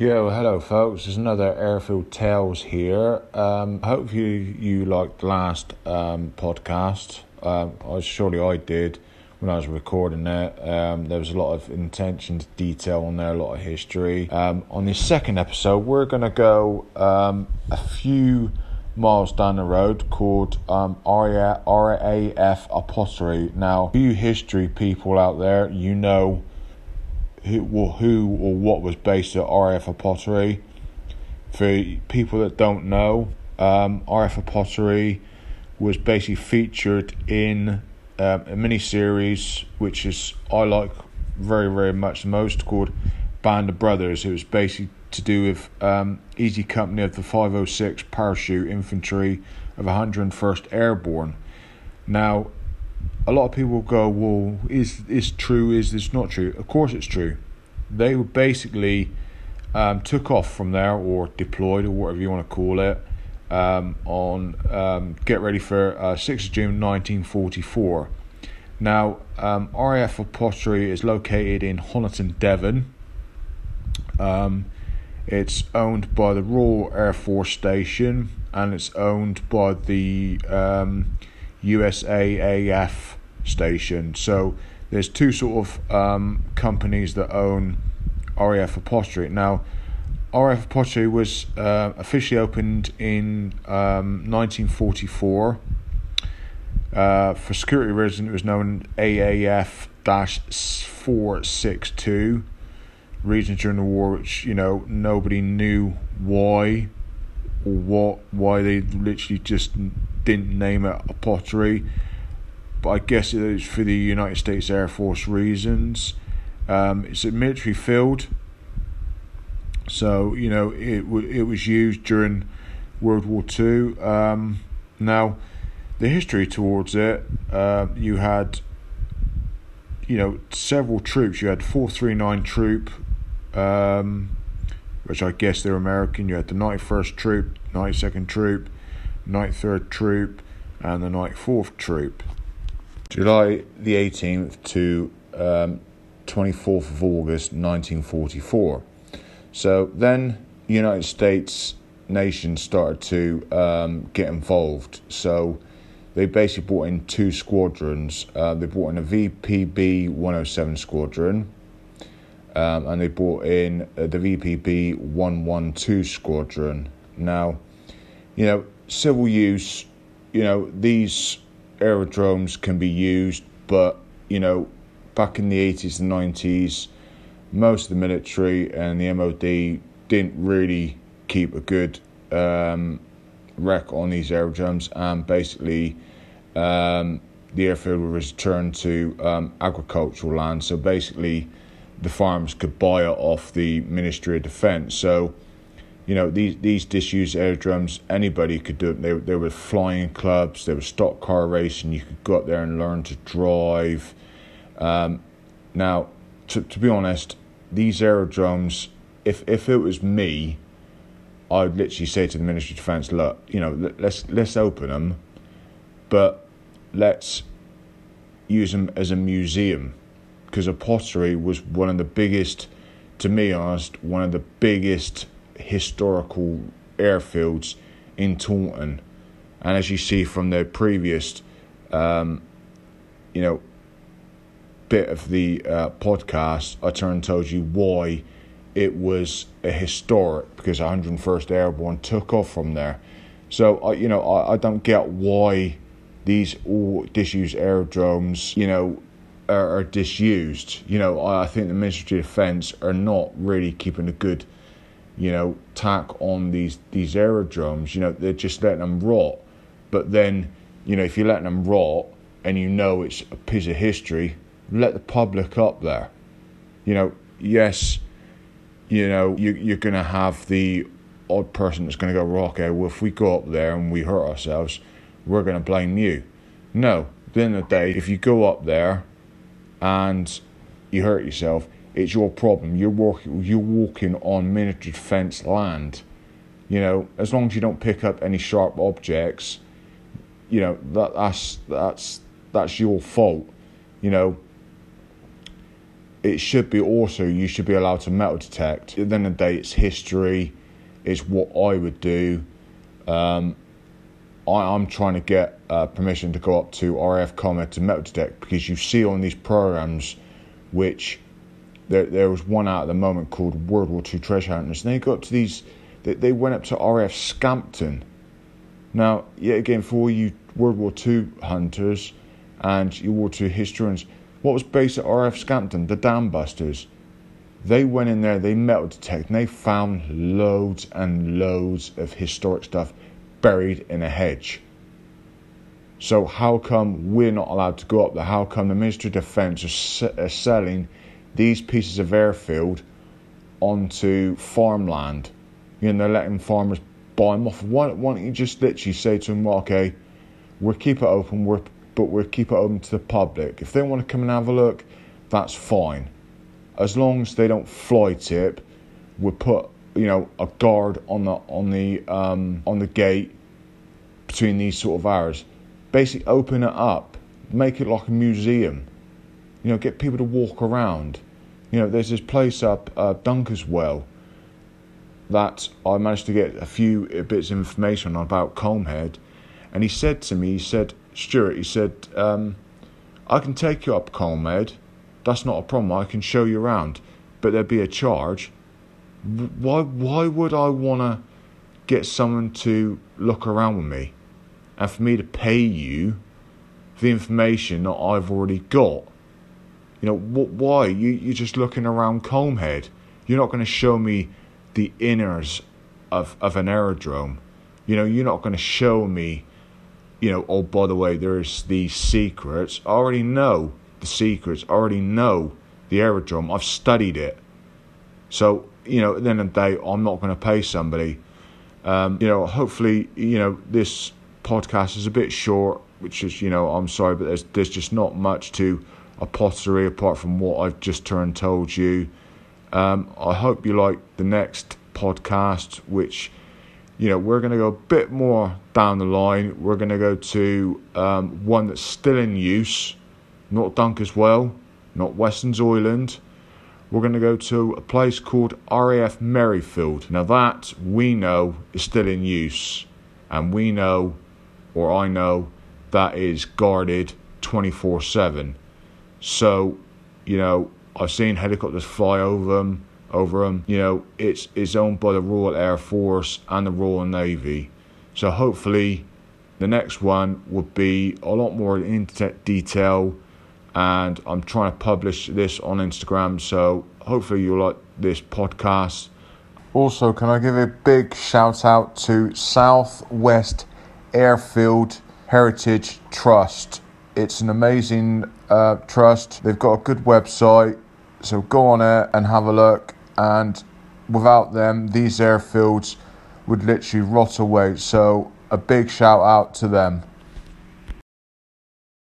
Yeah, well, hello, folks. There's another Airfield Tales here. Um, you liked the last um, podcast. Um, surely I did when I was recording it. Um, there was a lot of intention to detail on there, a lot of history. Um, on this second episode, we're gonna go um, a few miles down the road called um, RAF Upottery. Now, you history people out there, you know who, well, who or what was based at RAF Upottery. For people that don't know, um, RAF Upottery was basically featured in um, a mini series which is I like very very much most called Band of Brothers. It was basically to do with um, Easy Company of the 506 Parachute Infantry of 101st Airborne. Now, a lot of people go, well, is is true? Is this not true? Of course, it's true. They were basically um, took off from there or deployed or whatever you want to call it um, on um, get ready for uh, 6th of June 1944. Now, um, RAF Upottery is located in Honiton, Devon. Um, it's owned by the Royal Air Force Station and it's owned by the um, USAAF station. So there's two sort of um, companies that own RAF Upottery. Now, RAF Upottery was uh, officially opened in um, 1944. Uh, for security reasons, it was known AAF 462. Reasons during the war, which you know nobody knew why or what, why they literally just didn't name it a pottery. but I guess it was for the United States Air Force reasons. Um, it's a military field, so you know it it was used during World War Two. Um, now, the history towards it, uh, you had you know several troops. You had four three nine troop, um, which I guess they're American. You had the ninety first troop, ninety second troop, ninety third troop, and the ninety fourth troop. July the 18th to um, 24th of August 1944. So then the United States nation started to um, get involved. So they basically brought in two squadrons. Uh, they brought in a VPB 107 squadron. Um, and they brought in uh, the VPB 112 squadron. Now, you know, civil use, you know, these aerodromes can be used, but you know, back in the 80s and 90s, most of the military and the MOD didn't really keep a good um, rec on these aerodromes, and basically, um, the airfield was returned to um, agricultural land. So basically, the farms could buy it off the Ministry of Defence. So you know these these disused aerodromes anybody could do it. They there were flying clubs, there was stock car racing. You could go up there and learn to drive. Um, now, to to be honest, these aerodromes, if if it was me, I'd literally say to the Ministry of Defence, look, you know, let's let's open them, but let's use them as a museum because Upottery was one of the biggest, to me honest, one of the biggest historical airfields in Taunton. And as you see from the previous, um, you know, bit of the uh, podcast, I turned told you why it was a historic because 101st Airborne took off from there. So I, you know, I, I don't get why these all disused aerodromes, you know, are, are disused. You know, I, think the Ministry of Defence are not really keeping a good you know, tack on these these aerodromes. You know, they're just letting them rot. But then, you know, if you're letting them rot and you know it's a piece of history, let the public up there. You know, yes, you know, you, you're going to have the odd person that's going to go, well, eh, okay, well, if we go up there and we hurt ourselves, we're going to blame you. No, at the end of the day, if you go up there and you hurt yourself, it's your problem. You're walking, you're walking on military defence land. You know, as long as you don't pick up any sharp objects, you know that that's that's that's your fault. You know, it should be also you should be allowed to metal detect. At the end of the day, it's history. It's what I would do. Um, I, am trying to get uh, permission to go up to RAF Culmhead to metal detect because you see on these programs, which there there was one out at the moment called World War II Treasure Hunters, and they go up to these. They, they went up to RAF Scampton. Now, yet again, for all you World War II hunters and your War II historians, what was based at RAF Scampton? The Dam Busters. They went in there, they metal detected, and they found loads and loads of historic stuff buried in a hedge. So how come we're not allowed to go up there? How come the Ministry of Defence are, selling these pieces of airfield onto farmland? You know, they're letting farmers buy them off. Why, why don't you just literally say to them, well, okay, we'll keep it open, we're, but we'll keep it open to the public. If they want to come and have a look, that's fine. As long as they don't fly tip, we'll put you know a guard on the on the um, on the gate between these sort of hours. Basically, open it up, make it like a museum. You know, get people to walk around. You know, there's this place up uh, Dunkeswell that I managed to get a few bits of information on about Culmhead, and he said to me, he said, Stuart, he said, um, I can take you up Culmhead. That's not a problem. I can show you around, but there'd be a charge why why would I want to get someone to look around with me and for me to pay you the information that I've already got? You know, why? You, you're just looking around Culmhead. You're not going to show me the inners of, of an aerodrome. You know, you're not going to show me, you know, oh, by the way, there's these secrets. I already know the secrets. I already know the aerodrome. I've studied it. So you know, at the end of the day, I'm not going to pay somebody. Um, you know, hopefully, you know, this podcast is a bit short, which is, you know, I'm sorry, but there's there's just not much to a pottery apart from what I've just turned told you. Um, I hope you like the next podcast, which, you know, we're going to go a bit more down the line. We're going to go to um, one that's still in use, not Dunkeswell, not Weston Zoyland we're going to go to a place called RAF Merryfield. Now, that we know is still in use, and we know, or I know, that is guarded 24 7. So, you know, I've seen helicopters fly over them. Over them, you know, it's it's owned by the Royal Air Force and the Royal Navy. So hopefully, the next one would be a lot more in detail and I'm trying to publish this on Instagram. So hopefully you'll like this podcast. Also, can I give a big shout out to Southwest Airfield Heritage Trust? It's an amazing uh, trust. They've got a good website, so go on it and have a look. And without them, these airfields would literally rot away. So, a big shout out to them.